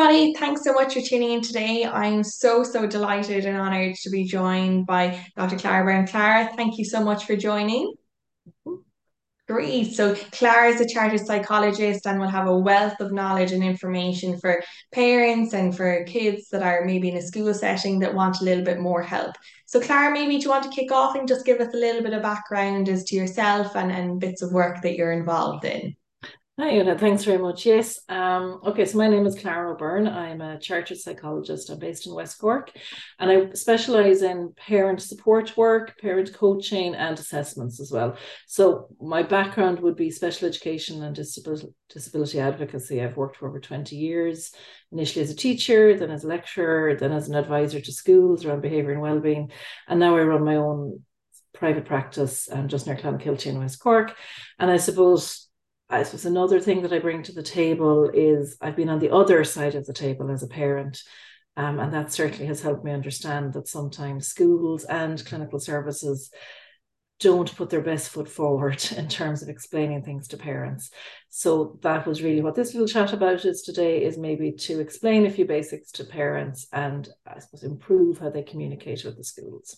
everybody. Thanks so much for tuning in today. I'm so, so delighted and honored to be joined by Dr. Clara O'Byrne. Clara, thank you so much for joining. Great. So Clara is a chartered psychologist and will have a wealth of knowledge and information for parents and for kids that are maybe in a school setting that want a little bit more help. So Clara, maybe do you want to kick off and just give us a little bit of background as to yourself and, and bits of work that you're involved in? Hi, Una. Thanks very much. Yes. Um, okay, so my name is Clara O'Byrne. I'm a chartered psychologist. I'm based in West Cork, and I specialize in parent support work, parent coaching, and assessments as well. So my background would be special education and disability, disability advocacy. I've worked for over 20 years, initially as a teacher, then as a lecturer, then as an advisor to schools around behaviour and wellbeing, and now I run my own private practice um, just near Clonakilty in West Cork. And I suppose I suppose another thing that I bring to the table is I've been on the other side of the table as a parent. Um, and that certainly has helped me understand that sometimes schools and clinical services don't put their best foot forward in terms of explaining things to parents. So that was really what this little chat about is today is maybe to explain a few basics to parents and I suppose improve how they communicate with the schools.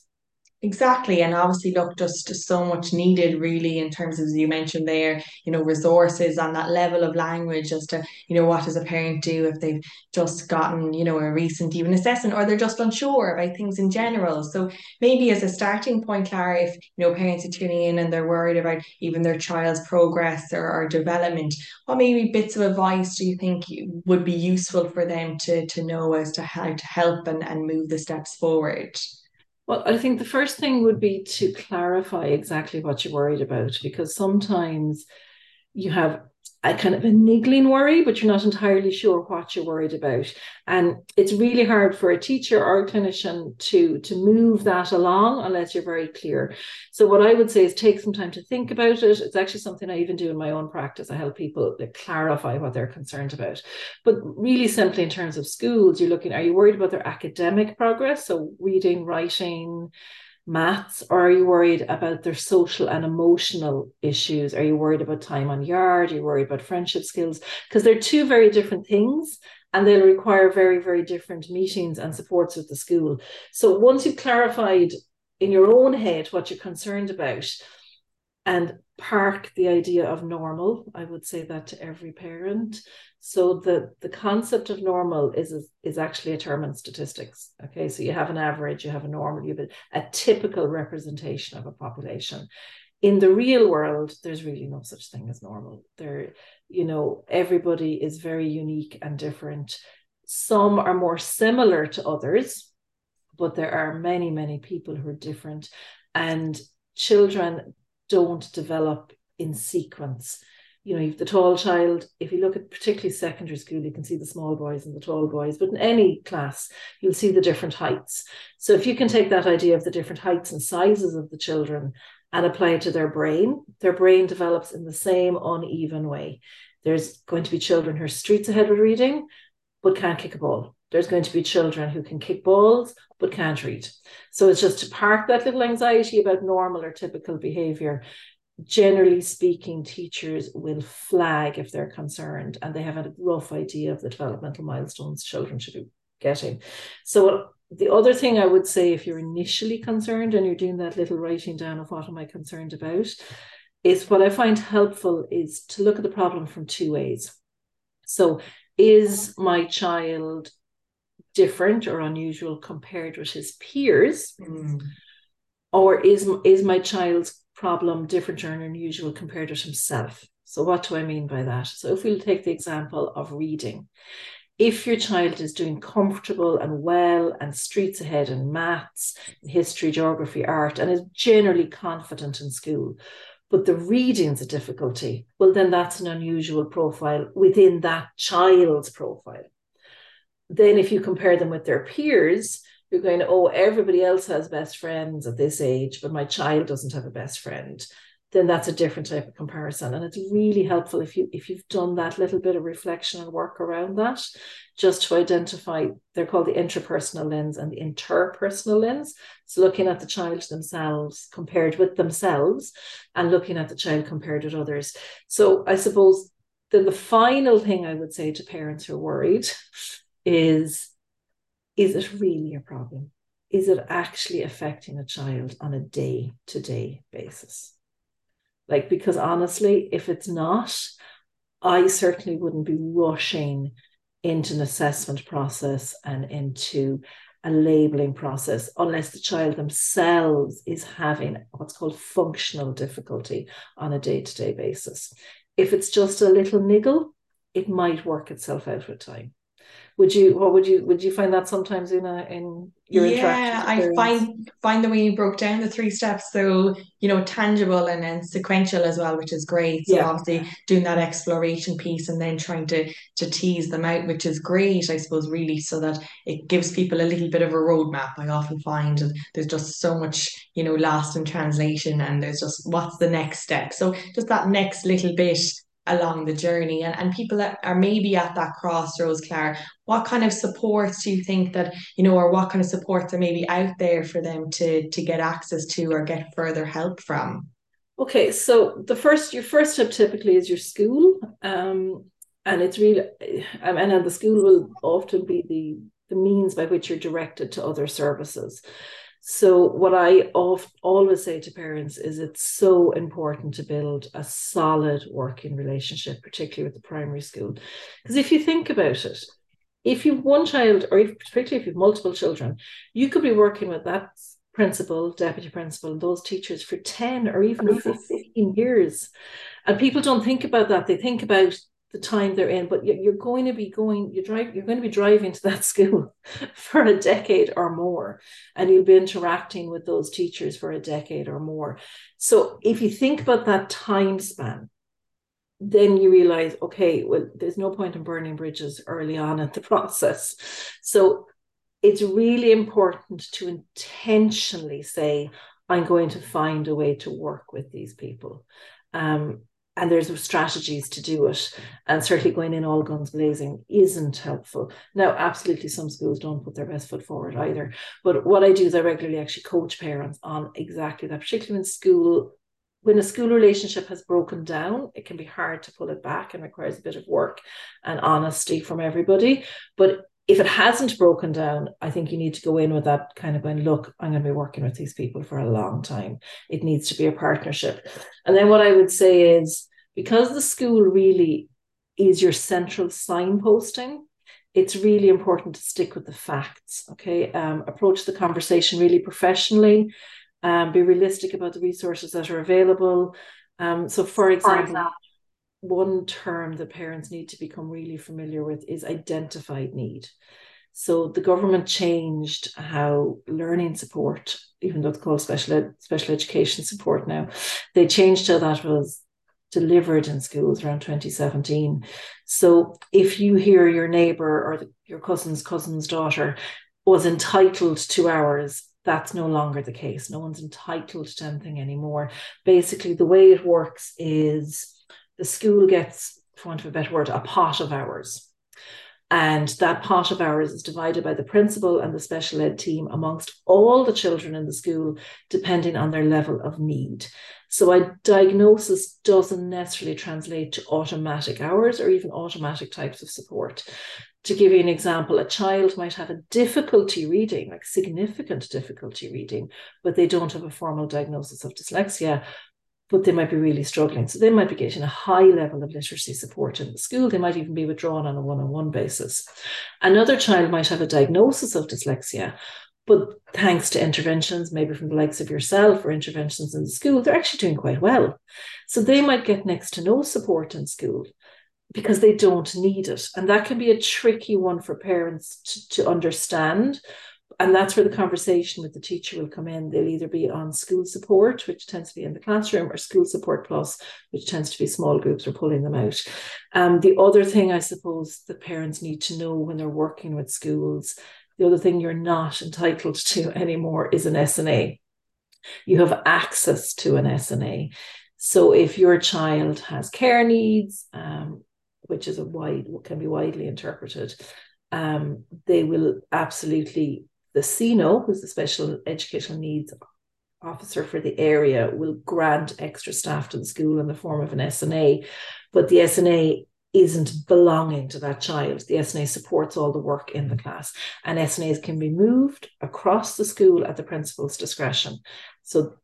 Exactly. And obviously, look, just so much needed, really, in terms of, as you mentioned there, you know, resources and that level of language as to, you know, what does a parent do if they've just gotten, you know, a recent even assessment or they're just unsure about things in general. So maybe as a starting point, Clara, if, you know, parents are tuning in and they're worried about even their child's progress or, or development, what maybe bits of advice do you think would be useful for them to, to know as to how to help and, and move the steps forward? Well, I think the first thing would be to clarify exactly what you're worried about because sometimes you have a kind of a niggling worry, but you're not entirely sure what you're worried about. And it's really hard for a teacher or a clinician to, to move that along unless you're very clear. So what I would say is take some time to think about it. It's actually something I even do in my own practice. I help people clarify what they're concerned about. But really simply in terms of schools, you're looking, are you worried about their academic progress? So reading, writing, maths or are you worried about their social and emotional issues? Are you worried about time on yard? Are you worried about friendship skills? Because they're two very different things and they'll require very very different meetings and supports with the school. So once you've clarified in your own head what you're concerned about and park the idea of normal i would say that to every parent so the the concept of normal is is actually a term in statistics. Okay, so you have an average, you have a normal, you have a, a typical representation of a population. In the real world, there's really no such thing as normal. There, you know, everybody is very unique and different. Some are more similar to others, but there are many, many people who are different, and children don't develop in sequence you know, the tall child. If you look at particularly secondary school, you can see the small boys and the tall boys, but in any class, you'll see the different heights. So if you can take that idea of the different heights and sizes of the children and apply it to their brain, their brain develops in the same uneven way. There's going to be children who are streets ahead with reading, but can't kick a ball. There's going to be children who can kick balls, but can't read. So it's just to park that little anxiety about normal or typical behavior generally speaking, teachers will flag if they're concerned and they have a rough idea of the developmental milestones children should be getting. So, the other thing I would say, if you're initially concerned and you're doing that little writing down of what am I concerned about, is what I find helpful is to look at the problem from two ways. So, is my child different or unusual compared with his peers? Mm. Or is, is my child's problem different or unusual compared with himself. So, what do I mean by that? So, if we'll take the example of reading, if your child is doing comfortable and well and streets ahead in maths, history, geography, art, and is generally confident in school, but the reading's a difficulty, well, then that's an unusual profile within that child's profile. Then, if you compare them with their peers, you're going, oh, everybody else has best friends at this age, but my child doesn't have a best friend, then that's a different type of comparison. And it's really helpful if you if you've done that little bit of reflection and work around that, just to identify, they're called the intrapersonal lens and the interpersonal lens. So looking at the child themselves compared with themselves and looking at the child compared with others. So I suppose then the final thing I would say to parents who are worried is is it really a problem? Is it actually affecting a child on a day to day basis? Like, because honestly, if it's not, I certainly wouldn't be rushing into an assessment process and into a labeling process unless the child themselves is having what's called functional difficulty on a day to day basis. If it's just a little niggle, it might work itself out with time. Would you, what would you, would you find that sometimes in a, in your yeah, I find find the way you broke down the three steps so you know tangible and then sequential as well, which is great. So yeah. obviously doing that exploration piece and then trying to to tease them out, which is great, I suppose, really, so that it gives people a little bit of a roadmap. I often find that there's just so much you know lost in translation, and there's just what's the next step. So just that next little bit along the journey and, and people that are maybe at that crossroads Clara. What kind of supports do you think that you know or what kind of supports are maybe out there for them to to get access to or get further help from? Okay so the first your first step typically is your school um and it's really and, and the school will often be the the means by which you're directed to other services so, what I always say to parents is it's so important to build a solid working relationship, particularly with the primary school. Because if you think about it, if you've one child, or if, particularly if you've multiple children, you could be working with that principal, deputy principal, those teachers for 10 or even 15 years. And people don't think about that. They think about the time they're in, but you're going to be going, you drive, you're going to be driving to that school for a decade or more, and you'll be interacting with those teachers for a decade or more. So if you think about that time span, then you realize, okay, well, there's no point in burning bridges early on in the process. So it's really important to intentionally say, I'm going to find a way to work with these people. Um, and there's strategies to do it. And certainly going in all guns blazing isn't helpful. Now, absolutely, some schools don't put their best foot forward either. But what I do is I regularly actually coach parents on exactly that, particularly in school. When a school relationship has broken down, it can be hard to pull it back and requires a bit of work and honesty from everybody. But if it hasn't broken down, I think you need to go in with that kind of going, look, I'm going to be working with these people for a long time. It needs to be a partnership. And then what I would say is because the school really is your central signposting, it's really important to stick with the facts. Okay. Um, approach the conversation really professionally, um, be realistic about the resources that are available. Um, so, for example, for example one term that parents need to become really familiar with is identified need. So the government changed how learning support, even though it's called special ed, special education support now, they changed how that was delivered in schools around 2017. So if you hear your neighbor or the, your cousin's cousin's daughter was entitled to hours, that's no longer the case. No one's entitled to anything anymore. Basically, the way it works is the school gets, for want of a better word, a pot of hours. And that pot of hours is divided by the principal and the special ed team amongst all the children in the school, depending on their level of need. So a diagnosis doesn't necessarily translate to automatic hours or even automatic types of support. To give you an example, a child might have a difficulty reading, like significant difficulty reading, but they don't have a formal diagnosis of dyslexia but they might be really struggling. So they might be getting a high level of literacy support in the school. They might even be withdrawn on a one on one basis. Another child might have a diagnosis of dyslexia, but thanks to interventions, maybe from the likes of yourself or interventions in the school, they're actually doing quite well. So they might get next to no support in school because they don't need it. And that can be a tricky one for parents to, to understand and that's where the conversation with the teacher will come in. They'll either be on school support, which tends to be in the classroom, or school support plus, which tends to be small groups or pulling them out. Um, the other thing I suppose the parents need to know when they're working with schools, the other thing you're not entitled to anymore is an SNA. You have access to an SNA. So if your child has care needs, um, which is a wide can be widely interpreted, um, they will absolutely the SENO, who's the special educational needs officer for the area, will grant extra staff to the school in the form of an SNA. But the SNA isn't belonging to that child. The SNA supports all the work in the class, and SNAs can be moved across the school at the principal's discretion. So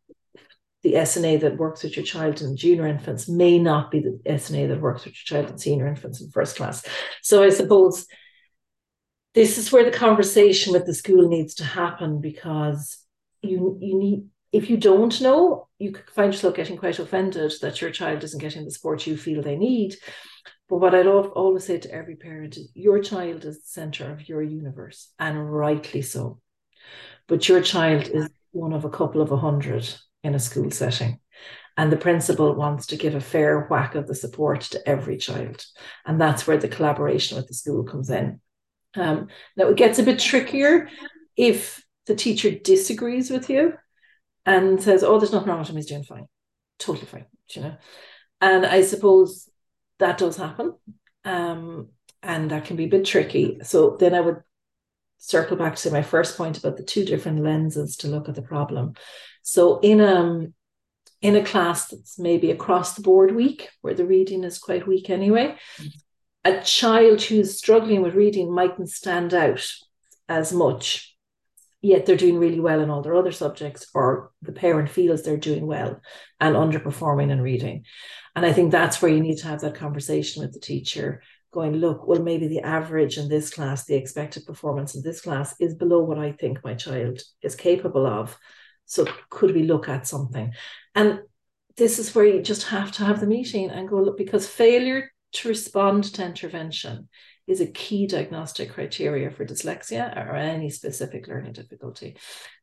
the SNA that works with your child in junior infants may not be the SNA that works with your child in senior infants in first class. So I suppose this is where the conversation with the school needs to happen because you you need if you don't know, you could find yourself getting quite offended that your child isn't getting the support you feel they need. But what I'd always say to every parent is your child is the center of your universe, and rightly so. But your child is one of a couple of a hundred in a school setting. And the principal wants to give a fair whack of the support to every child. And that's where the collaboration with the school comes in. Um, now, it gets a bit trickier if the teacher disagrees with you and says, Oh, there's nothing wrong with him, he's doing fine, totally fine, you know. And I suppose that does happen. Um, and that can be a bit tricky. So then I would circle back to my first point about the two different lenses to look at the problem. So in a um, in a class that's maybe across the board weak, where the reading is quite weak anyway, a child who's struggling with reading mightn't stand out as much, yet they're doing really well in all their other subjects, or the parent feels they're doing well and underperforming in reading. And I think that's where you need to have that conversation with the teacher going, look, well, maybe the average in this class, the expected performance in this class is below what I think my child is capable of. So could we look at something? And this is where you just have to have the meeting and go, look, because failure to respond to intervention is a key diagnostic criteria for dyslexia or any specific learning difficulty.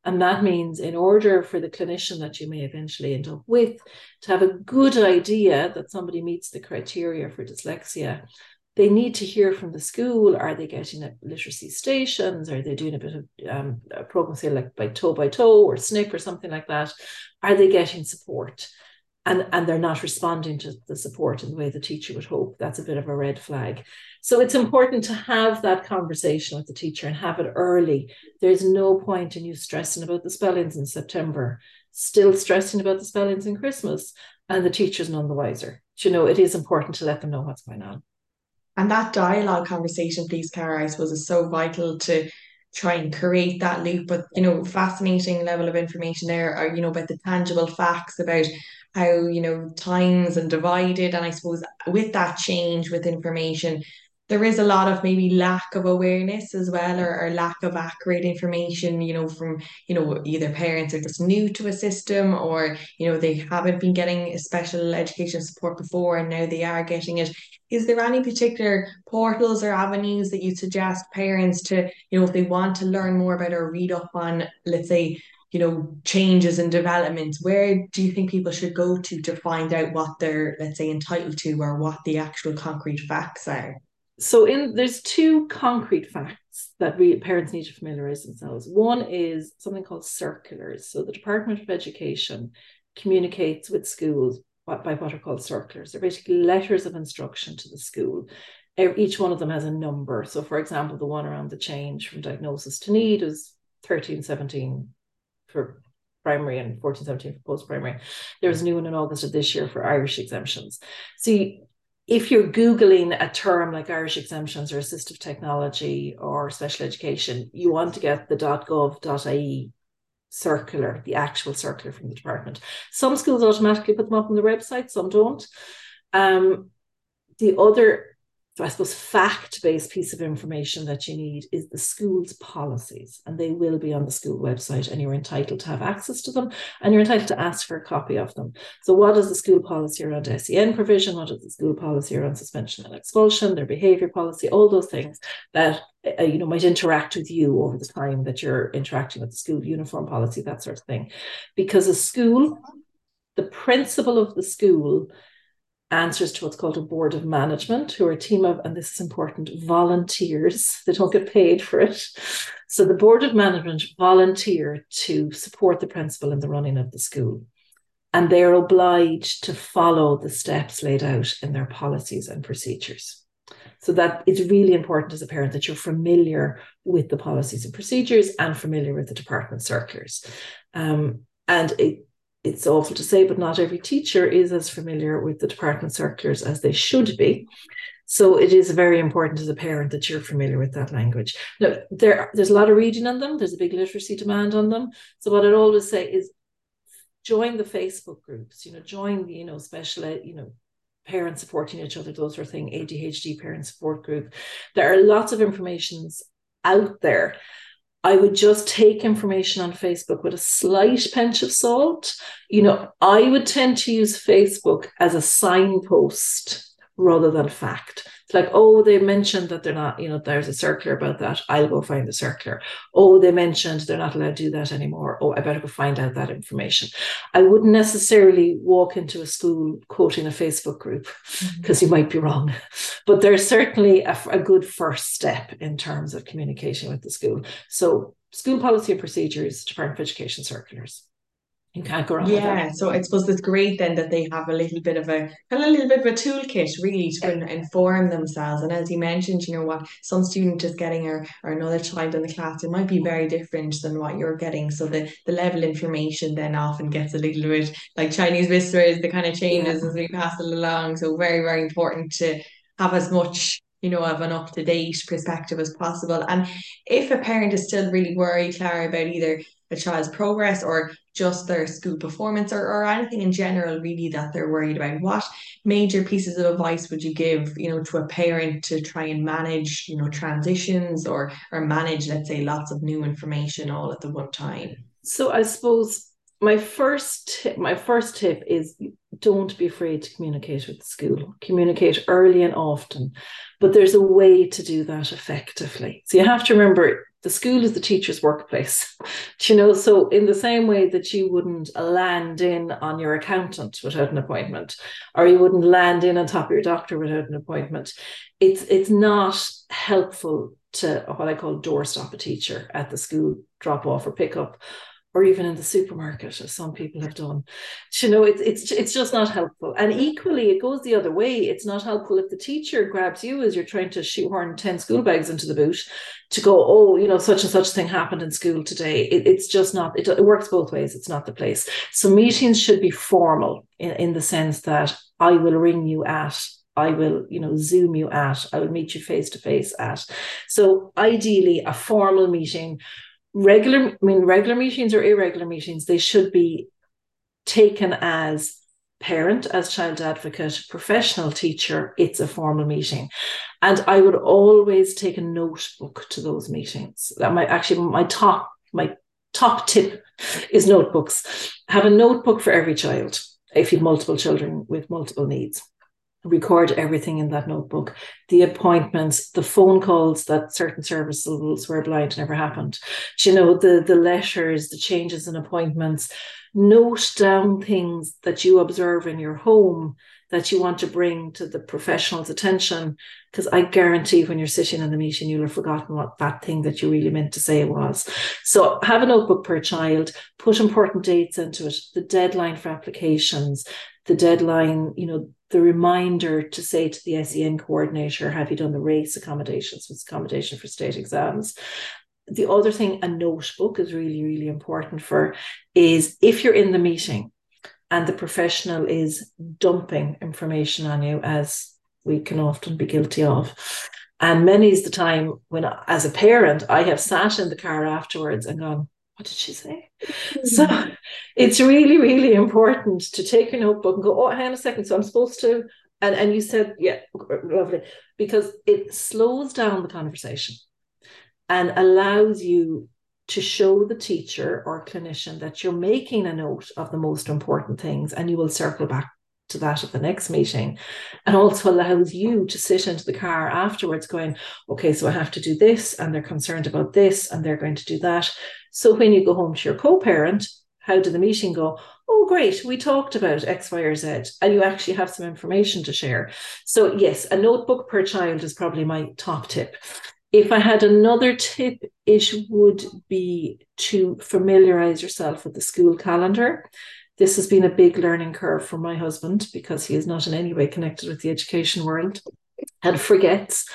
And that means, in order for the clinician that you may eventually end up with to have a good idea that somebody meets the criteria for dyslexia, they need to hear from the school. Are they getting at literacy stations? Are they doing a bit of um, a program, say like by toe by toe or SNP or something like that? Are they getting support? And and they're not responding to the support in the way the teacher would hope. That's a bit of a red flag. So it's important to have that conversation with the teacher and have it early. There's no point in you stressing about the spellings in september still stressing about the spellings in christmas and the teacher's none the wiser. You know it is important to let them know what's going on. And that dialogue conversation please Cara I suppose is so vital to try and create that loop but you know fascinating level of information there are you know about the tangible facts about how you know times and divided. And i suppose with that change with information there is a lot of maybe lack of awareness as well or, or, lack of accurate information you know from you know either parents are just new to a system or you know they haven't been getting special education support before and now they are getting it. Is there any particular portals or avenues that you suggest parents to you know if they want to learn more about or read up on let's say you know changes and developments where do you think people should go to to find out what they're let's say entitled to or what the actual concrete facts are? So in there's two concrete facts that we parents need to familiarize themselves. One is something called circulars. So the department of education communicates with schools by what are called circulars. They're basically letters of instruction to the school. Each one of them has a number. So for example the one around the change from diagnosis to need is 13 17 for primary and 14, 17 for post-primary. There's a new one in August of this year for Irish exemptions. See, if you're Googling a term like Irish exemptions or assistive technology or special education, you want to get the .gov.ie circular, the actual circular from the department. Some schools automatically put them up on the website, some don't. Um, the other I suppose, fact based piece of information that you need is the school's policies, and they will be on the school website, and you're entitled to have access to them, and you're entitled to ask for a copy of them. So, what is the school policy around SEN provision? What is the school policy around suspension and expulsion, their behaviour policy, all those things that uh, you know might interact with you over the time that you're interacting with the school uniform policy, that sort of thing. Because a school, the principal of the school answers to what's called a board of management, who are a team of, and this is important, volunteers. They don't get paid for it. So the board of management volunteer to support the principal in the running of the school. And they are obliged to follow the steps laid out in their policies and procedures. So that it's really important as a parent that you're familiar with the policies and procedures and familiar with the department circulars. Um, and it, it's awful to say, but not every teacher is as familiar with the department circulars as they should be. So it is very important as a parent that you're familiar with that language. Now, there, there's a lot of reading on them. There's a big literacy demand on them. So what I'd always say is join the Facebook groups, you know, join the, you know, special, you know, parents supporting each other, those sort of thing, ADHD parent support group. There are lots of informations out there. I would just take information on Facebook with a slight pinch of salt. You know, I would tend to use Facebook as a signpost rather than fact. It's like, oh, they mentioned that they're not, you know, there's a circular about that. I'll go find the circular. Oh, they mentioned they're not allowed to do that anymore. Oh, I better go find out that information. I wouldn't necessarily walk into a school quoting a Facebook group because mm-hmm. you might be wrong. But there's certainly a, a good first step in terms of communication with the school. So, school policy and procedures, Department of Education circulars you can't go wrong. Yeah, so I suppose it's great then that they have a little bit of a kind of a little bit of a toolkit really to yeah. inform themselves. And as you mentioned, you know what some student is getting or, or another child in the class, it might be very different than what you're getting. So the the level information then often gets a little bit like Chinese whispers, the kind of changes yeah. as we pass it along. So very, very important to have as much you know, of an up to date perspective as possible. And if a parent is still really worried, Clara, about either a child's progress or just their school performance or, or anything in general really that they're worried about what major pieces of advice would you give you know to a parent to try and manage you know transitions or or manage let's say lots of new information all at the one time so i suppose my first tip, my first tip is don't be afraid to communicate with the school. Communicate early and often, but there's a way to do that effectively. So you have to remember the school is the teacher's workplace. you know, so in the same way that you wouldn't land in on your accountant without an appointment, or you wouldn't land in on top of your doctor without an appointment, it's it's not helpful to what I call doorstop a teacher at the school drop off or pick up or even in the supermarket, as some people have done. You know, it's it's it's just not helpful. And equally, it goes the other way. It's not helpful if the teacher grabs you as you're trying to shoehorn 10 school bags into the boot to go, oh, you know, such and such thing happened in school today. It, it's just not, it, it works both ways. It's not the place. So meetings should be formal in, in the sense that I will ring you at I will, you know, Zoom you at, I will meet you face to face at. So ideally, a formal meeting regular i mean regular meetings or irregular meetings they should be taken as parent as child advocate professional teacher. It's a formal meeting. And i would always take a notebook to those meetings. That might actually my top my top tip is notebooks. Have a notebook for every child if you've multiple children with multiple needs record everything in that notebook. The appointments the phone calls that certain services were blind never happened. You know the the letters the changes in appointments note down things that you observe in your home that you want to bring to the professional's attention because i guarantee when you're sitting in the meeting you'll have forgotten what that thing that you really meant to say was. So have a notebook per child put important dates into it the deadline for applications the deadline you know the reminder to say to the SEN coordinator, have you done the RACE accommodations with accommodation for state exams? The other thing a notebook is really, really important for is if you're in the meeting and the professional is dumping information on you, as we can often be guilty of. And many is the time when, as a parent, I have sat in the car afterwards and gone, what did she say? Mm-hmm. So it's really, really important to take your notebook and go, oh, hang on a second. So I'm supposed to, and, and you said, yeah, lovely, because it slows down the conversation and allows you to show the teacher or clinician that you're making a note of the most important things and you will circle back to that at the next meeting and also allows you to sit into the car afterwards going okay so i have to do this and they're concerned about this and they're going to do that so when you go home to your co-parent how did the meeting go oh great we talked about x y or z and you actually have some information to share so yes a notebook per child is probably my top tip if I had another tip, it would be to familiarize yourself with the school calendar. This has been a big learning curve for my husband because he is not in any way connected with the education world and forgets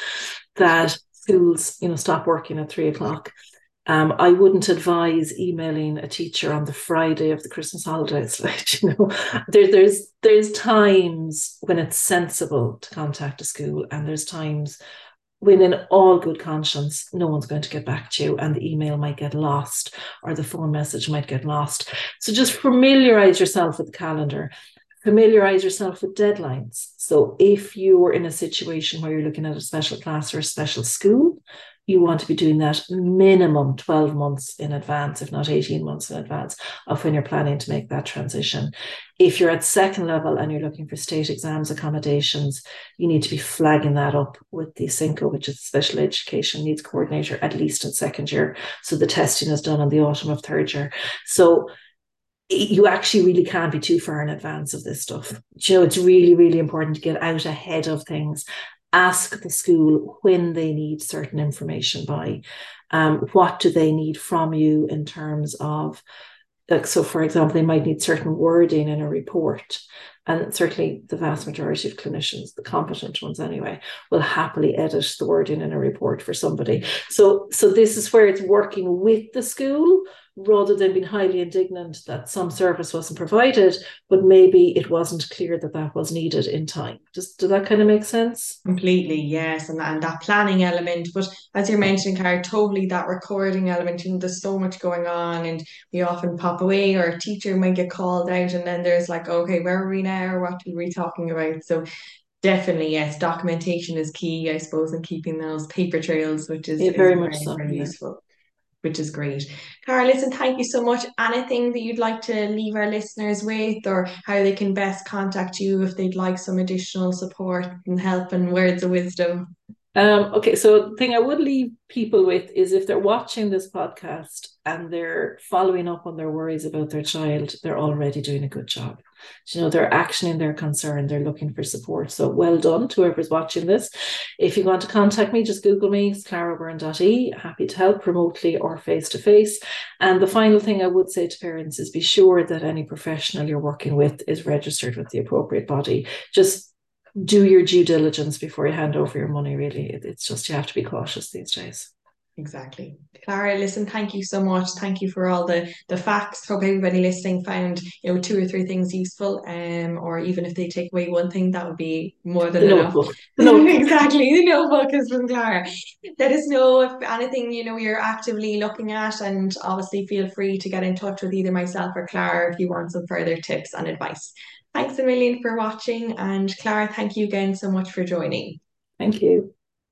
that schools, you know, stop working at three o'clock. Um, I wouldn't advise emailing a teacher on the Friday of the Christmas holidays. Like, you know, there, there's there's times when it's sensible to contact a school, and there's times when, in all good conscience, no one's going to get back to you, and the email might get lost or the phone message might get lost. So just familiarize yourself with the calendar familiarize yourself with deadlines. So if you're in a situation where you're looking at a special class or a special school, you want to be doing that minimum 12 months in advance, if not 18 months in advance of when you're planning to make that transition. If you're at second level and you're looking for state exams accommodations, you need to be flagging that up with the SENCO, which is Special Education Needs Coordinator, at least in second year. So the testing is done in the autumn of third year. So you actually really can't be too far in advance of this stuff. Know, it's really, really important to get out ahead of things. Ask the school when they need certain information by. Um, what do they need from you in terms of like so for example they might need certain wording in a report and certainly the vast majority of clinicians the competent ones anyway will happily edit the wording in a report for somebody so so this is where it's working with the school rather than being highly indignant that some service wasn't provided, but maybe it wasn't clear that that was needed in time. Does, does that kind of make sense? Completely, yes. And, and that planning element. But as you're mentioning, Cara, totally that recording element. You know, there's so much going on, and we often pop away, or a teacher might get called out, and then there's like, okay, where are we now? What are we talking about? So Definitely, yes. Documentation is key, I suppose, in keeping those paper trails, which is, yeah, very is much very, so, very yeah. useful which is great. Cara, listen, thank you so much. Anything that you'd like to leave our listeners with, or how they can best contact you if they'd like some additional support and help and words of wisdom? Um, okay, so the thing I would leave people with is if they're watching this podcast and they're following up on their worries about their child, they're already doing a good job. You know, they're actioning their concern, they're looking for support. So well done to whoever's watching this. If you want to contact me, just Google me, it's claraobyrne.e. Happy to help remotely or face to face. And the final thing I would say to parents is be sure that any professional you're working with is registered with the appropriate body. Just do your due diligence before you hand over your money really it's just you have to be cautious these days exactly Clara, listen thank you so much thank you for all the the facts hope everybody listening found you know two or three things useful um or even if they take away one thing that would be more than enough notebook. exactly the notebook is from Cara let us know if anything you know you're actively looking at and obviously feel free to get in touch with either myself or Clara if you want some further tips and advice Thanks a million for watching. And Clara, thank you again so much for joining. Thank you.